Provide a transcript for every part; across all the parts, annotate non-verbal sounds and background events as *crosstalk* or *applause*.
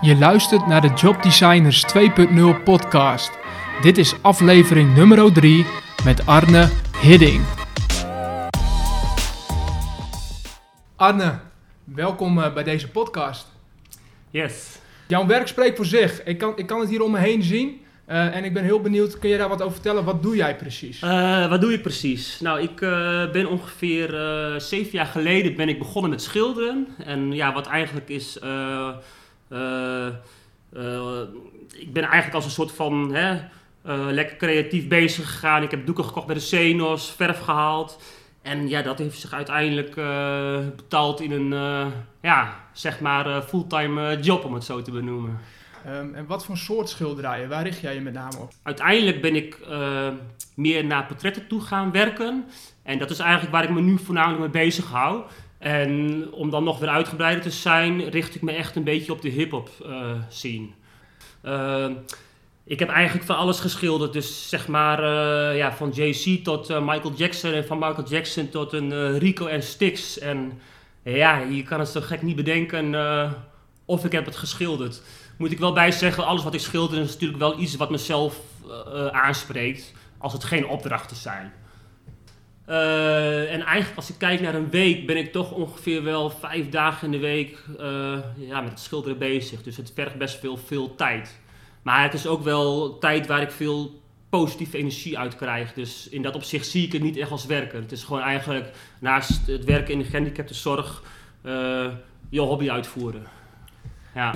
Je luistert naar de Job Designers 2.0 podcast. Dit is aflevering nummer 3 met Arne Hidding. Arne, welkom eh, bij deze podcast. Yes. Jouw werk spreekt voor zich. Ik kan, ik kan het hier om me heen zien. Uh, en ik ben heel benieuwd, kun je daar wat over vertellen? Wat doe jij precies? Uh, wat doe ik precies? Nou, ik uh, ben ongeveer zeven jaar geleden ben ik begonnen met schilderen. En ja, wat eigenlijk is... ik ben eigenlijk als een soort van... Hè, lekker creatief bezig gegaan. Ik heb doeken gekocht bij de Zenos, verf gehaald. En ja, dat heeft zich uiteindelijk betaald in een, ja, zeg maar, fulltime job, om het zo te benoemen. Um, en wat voor soort schilderijen? Waar richt jij je met name op? Uiteindelijk ben ik uh, meer naar portretten toe gaan werken. En dat is eigenlijk waar ik me nu voornamelijk mee bezig hou. En om dan nog weer uitgebreider te zijn, richt ik me echt een beetje op de hip-hop uh, scene. Uh, ik heb eigenlijk van alles geschilderd. Dus zeg maar ja, van Jay-Z tot Michael Jackson. En van Michael Jackson tot een Rico en Styx. En ja, je kan het zo gek niet bedenken of ik heb het geschilderd moet ik wel bij zeggen, alles wat ik schilder is natuurlijk wel iets wat mezelf aanspreekt, als het geen opdrachten zijn. Uh, en eigenlijk als ik kijk naar een week, ben ik toch ongeveer wel vijf dagen in de week uh, ja, met het schilderen bezig. Dus het vergt best veel, veel tijd. Maar het is ook wel tijd waar ik veel positieve energie uit krijg. Dus in dat opzicht zie ik het niet echt als werken. Het is gewoon eigenlijk naast het werken in de gehandicaptenzorg je hobby uitvoeren. Ja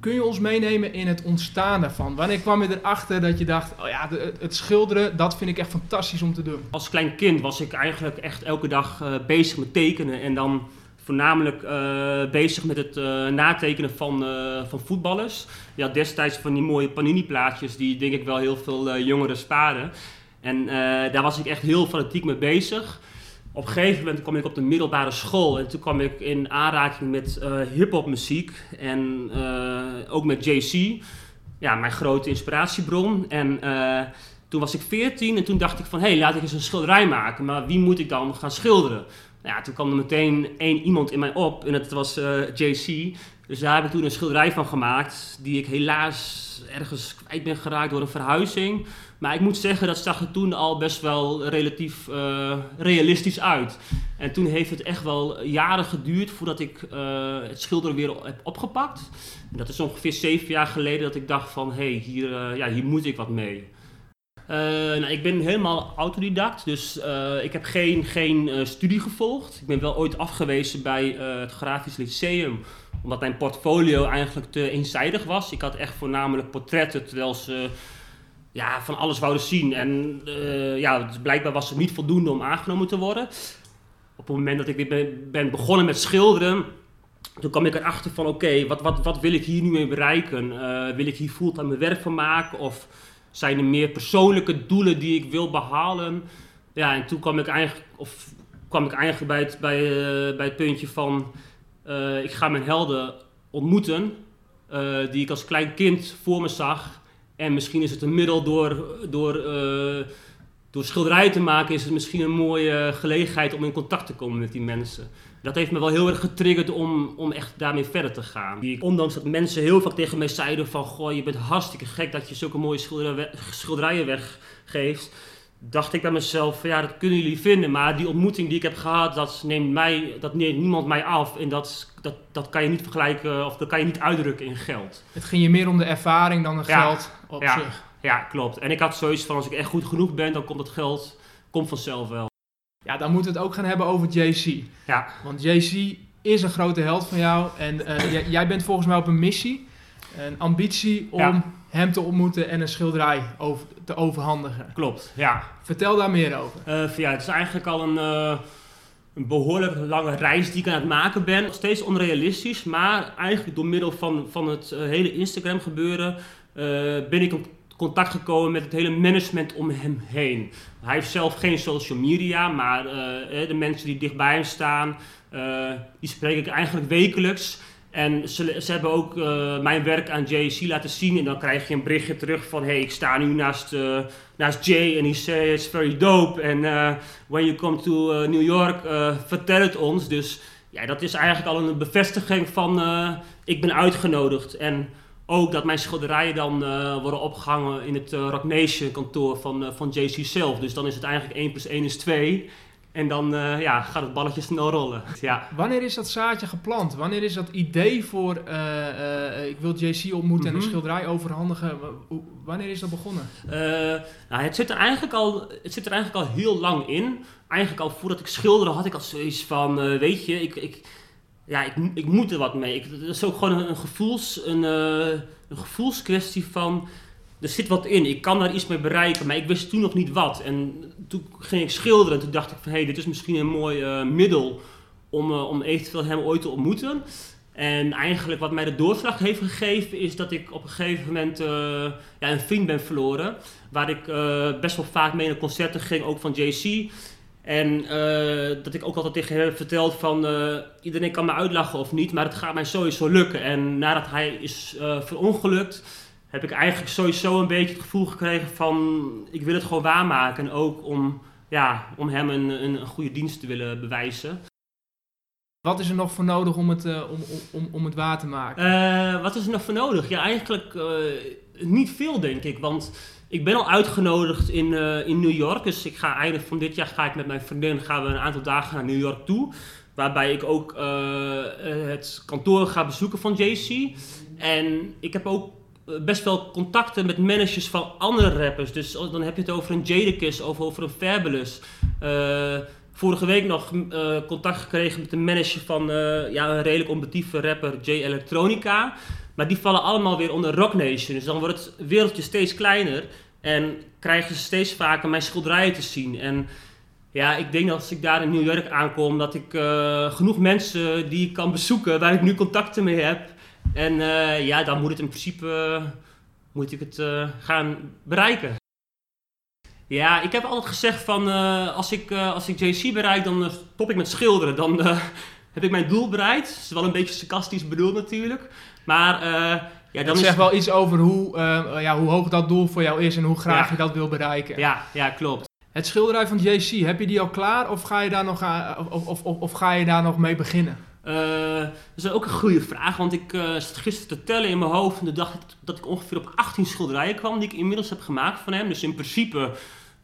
kun je ons meenemen in het ontstaan daarvan? Wanneer kwam je erachter dat je dacht, oh ja, het schilderen, dat vind ik echt fantastisch om te doen? Als klein kind was ik eigenlijk echt elke dag uh, bezig met tekenen en dan voornamelijk uh, bezig met het uh, natekenen van, van voetballers. Had destijds van die mooie panini-plaatjes die denk ik wel heel veel jongeren sparen. En daar was ik echt heel fanatiek mee bezig op een gegeven moment kwam ik op de middelbare school en toen kwam ik in aanraking met uh, hip-hop muziek en uh, ook met JC, ja, mijn grote inspiratiebron. En uh, toen was ik 14 en toen dacht ik van hé, hey, laat ik eens een schilderij maken, maar wie moet ik dan gaan schilderen? Nou ja, toen kwam er meteen één iemand in mij op en dat was JC. Dus daar heb toen een schilderij van gemaakt, die ik helaas ergens kwijt ben geraakt door een verhuizing. Maar ik moet zeggen, dat zag er toen al best wel relatief uh, realistisch uit. En toen heeft het echt wel jaren geduurd voordat ik uh, het schilderen weer heb opgepakt. Dat is ongeveer zeven jaar geleden dat ik dacht van, hé, hey, hier, uh, ja, hier moet ik wat mee. Nou, ik ben helemaal autodidact, dus ik heb geen, geen studie gevolgd. Ik ben wel ooit afgewezen bij het Grafisch Lyceum omdat mijn portfolio eigenlijk te eenzijdig was. Ik had echt voornamelijk portretten, terwijl ze ja, van alles wouden zien. En ja, dus blijkbaar was het niet voldoende om aangenomen te worden. Op het moment dat ik weer ben, begonnen met schilderen, toen kwam ik erachter van oké, wat, wat, wat wil ik hier nu mee bereiken? Wil ik hier fulltime mijn werk van maken? Of zijn er meer persoonlijke doelen die ik wil behalen? Ja, en toen kwam ik eigenlijk, of kwam ik eigenlijk bij het, bij, het puntje van uh, ik ga mijn helden ontmoeten, uh, die ik als klein kind voor me zag. En misschien is het een middel door, door, door schilderijen te maken, is het misschien een mooie gelegenheid om in contact te komen met die mensen. Dat heeft me wel heel erg getriggerd om, om echt daarmee verder te gaan. Ondanks dat mensen heel vaak tegen mij zeiden van... Goh, je bent hartstikke gek dat je zulke mooie schilderijen weggeeft dacht ik bij mezelf, ja, dat kunnen jullie vinden, maar die ontmoeting die ik heb gehad, dat neemt, mij, dat neemt niemand mij af. En dat, dat, dat kan je niet vergelijken, of dat kan je niet uitdrukken in geld. Het ging je meer om de ervaring dan het geld op ja, zich. Ja, klopt. En ik had zoiets van, als ik echt goed genoeg ben, dan komt het geld komt vanzelf wel. Ja, dan moeten we het ook gaan hebben over JC. Ja. Want JC is een grote held van jou en *laughs* uh, jij bent volgens mij op een missie, een ambitie om hem te ontmoeten en een schilderij over, te overhandigen. Klopt, ja. Vertel daar meer over. Uh, ja, het is eigenlijk al een, uh, een behoorlijk lange reis die ik aan het maken ben. Nog steeds onrealistisch, maar eigenlijk door middel van, van het hele Instagram gebeuren ben ik in contact gekomen met het hele management om hem heen. Hij heeft zelf geen social media, maar de mensen die dichtbij hem staan, die spreek ik eigenlijk wekelijks. En ze, ze hebben ook uh, mijn werk aan JC laten zien. En dan krijg je een berichtje terug van... Hey, ik sta nu naast, naast Jay en hij zei it's very dope. En when you come to New York, vertel het ons. Dus ja, dat is eigenlijk al een bevestiging van ik ben uitgenodigd. En ook dat mijn schilderijen dan worden opgehangen in het Rock Nation kantoor van, van JC zelf. Dus dan is het eigenlijk 1 plus 1 is 2. En dan uh, ja, gaat het balletje snel rollen. *laughs* Ja. Wanneer is dat zaadje geplant? Wanneer is dat idee voor uh, uh, ik wil JC ontmoeten en een mhm. schilderij overhandigen? Wanneer is dat begonnen? nou, het, zit er eigenlijk al, het zit er eigenlijk al heel lang in. Eigenlijk al voordat ik schilderde had ik al zoiets van, weet je, ik, ik, ja, ik, ik moet er wat mee. Ik, het is ook gewoon een, een gevoels, een, een gevoelskwestie van er zit wat in. Ik kan daar iets mee bereiken, maar ik wist toen nog niet wat. En toen ging ik schilderen en toen dacht ik van... hé, hey, dit is misschien een mooi uh, middel om, uh, om eventueel hem ooit te ontmoeten. En eigenlijk wat mij de doorslag heeft gegeven... is dat ik op een gegeven moment ja, een vriend ben verloren. Waar ik best wel vaak mee naar concerten ging, ook van JC... En dat ik ook altijd tegen hem verteld van iedereen kan me uitlachen of niet, maar het gaat mij sowieso lukken. En nadat hij is verongelukt, heb ik eigenlijk sowieso een beetje het gevoel gekregen van ik wil het gewoon waarmaken. En ook om, ja, om hem een, een, goede dienst te willen bewijzen. Wat is er nog voor nodig om het, uh, om, om, om het waar te maken? Uh, wat is er nog voor nodig? Ja, eigenlijk uh, niet veel denk ik. Want ik ben al uitgenodigd in, in New York. Dus ik ga einde van dit jaar ga ik met mijn vriendin gaan we een aantal dagen naar New York toe. Waarbij ik ook het kantoor ga bezoeken van JC. En ik heb ook eh, best wel contacten met managers van andere rappers. Dus dan heb je het over een Jadakiss of over een Fabulous. Vorige week nog uh, contact gekregen met een manager van ja, een redelijk onbetieve rapper, J Electronica. Maar die vallen allemaal weer onder Rock Nation. Dus dan wordt het wereldje steeds kleiner. En krijgen ze steeds vaker mijn schilderijen te zien. En ja, ik denk dat als ik daar in New York aankom, dat ik genoeg mensen die ik kan bezoeken, waar ik nu contacten mee heb, en ja, dan moet het in principe moet ik het gaan bereiken. Ja, ik heb altijd gezegd van uh, als, ik, als ik JC bereik, dan stop ik met schilderen. Dan *laughs* heb ik mijn doel bereikt. Dat is wel een beetje sarcastisch bedoeld natuurlijk. Maar ja, dan zeg wel iets over hoe, ja, hoe hoog dat doel voor jou is en hoe graag je dat wil bereiken. Ja, ja, klopt. Het schilderij van JC, heb je die al klaar of ga je daar nog, of, of, of, of ga je daar nog mee beginnen? Uh, dat is ook een goede vraag, want ik uh, zat gisteren te tellen in mijn hoofd en de dacht dat ik ongeveer op 18 schilderijen kwam die ik inmiddels heb gemaakt van hem. Dus in principe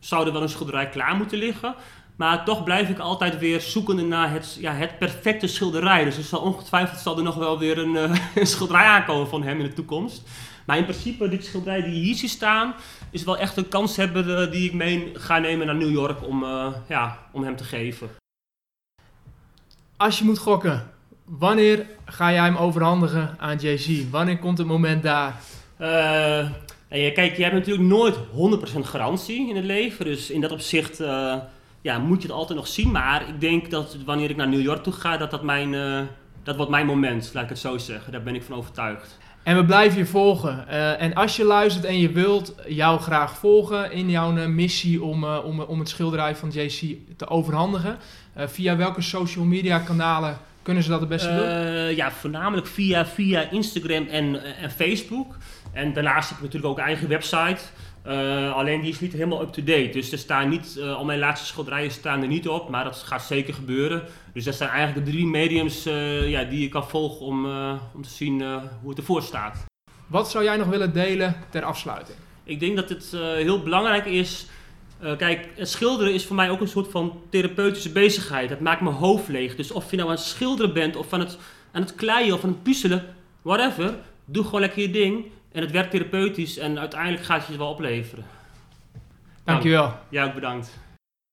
zou er wel een schilderij klaar moeten liggen. Maar toch blijf ik altijd weer zoekende naar het, ja, het perfecte schilderij. Dus er zal ongetwijfeld zal er nog wel weer een, uh, *laughs* een schilderij aankomen van hem in de toekomst. Maar in principe, dit schilderij die hier ziet staan, is wel echt een kans hebben die ik mee ga nemen naar New York om, ja, om hem te geven. Als je moet gokken, wanneer ga jij hem overhandigen aan JC? Wanneer komt het moment daar? Kijk, je hebt natuurlijk nooit 100% garantie in het leven. Dus in dat opzicht uh, ja, moet je het altijd nog zien. Maar ik denk dat wanneer ik naar New York toe ga, dat dat mijn, uh, dat wordt mijn moment, laat ik het zo zeggen. Daar ben ik van overtuigd. En we blijven je volgen. en als je luistert en je wilt jou graag volgen in jouw missie om, om, om het schilderij van JC te overhandigen, via welke social media kanalen kunnen ze dat het beste doen? Ja, voornamelijk via, via Instagram en, eh, en Facebook. En daarnaast heb ik natuurlijk ook een eigen website. Uh, alleen die is niet helemaal up-to-date. Dus er staan niet, uh, al mijn laatste schilderijen staan er niet op. Maar dat gaat zeker gebeuren. Dus dat zijn eigenlijk de drie mediums ja, die je kan volgen om, om te zien hoe het ervoor staat. Wat zou jij nog willen delen ter afsluiting? Ik denk dat het heel belangrijk is kijk, schilderen is voor mij ook een soort van therapeutische bezigheid. Het maakt mijn hoofd leeg. Dus of je nou aan het schilderen bent, of aan het, aan het kleien, of aan het puzzelen, whatever. Doe gewoon lekker je ding. En het werkt therapeutisch en uiteindelijk gaat het je wel opleveren. Dankjewel. Ja, ook bedankt.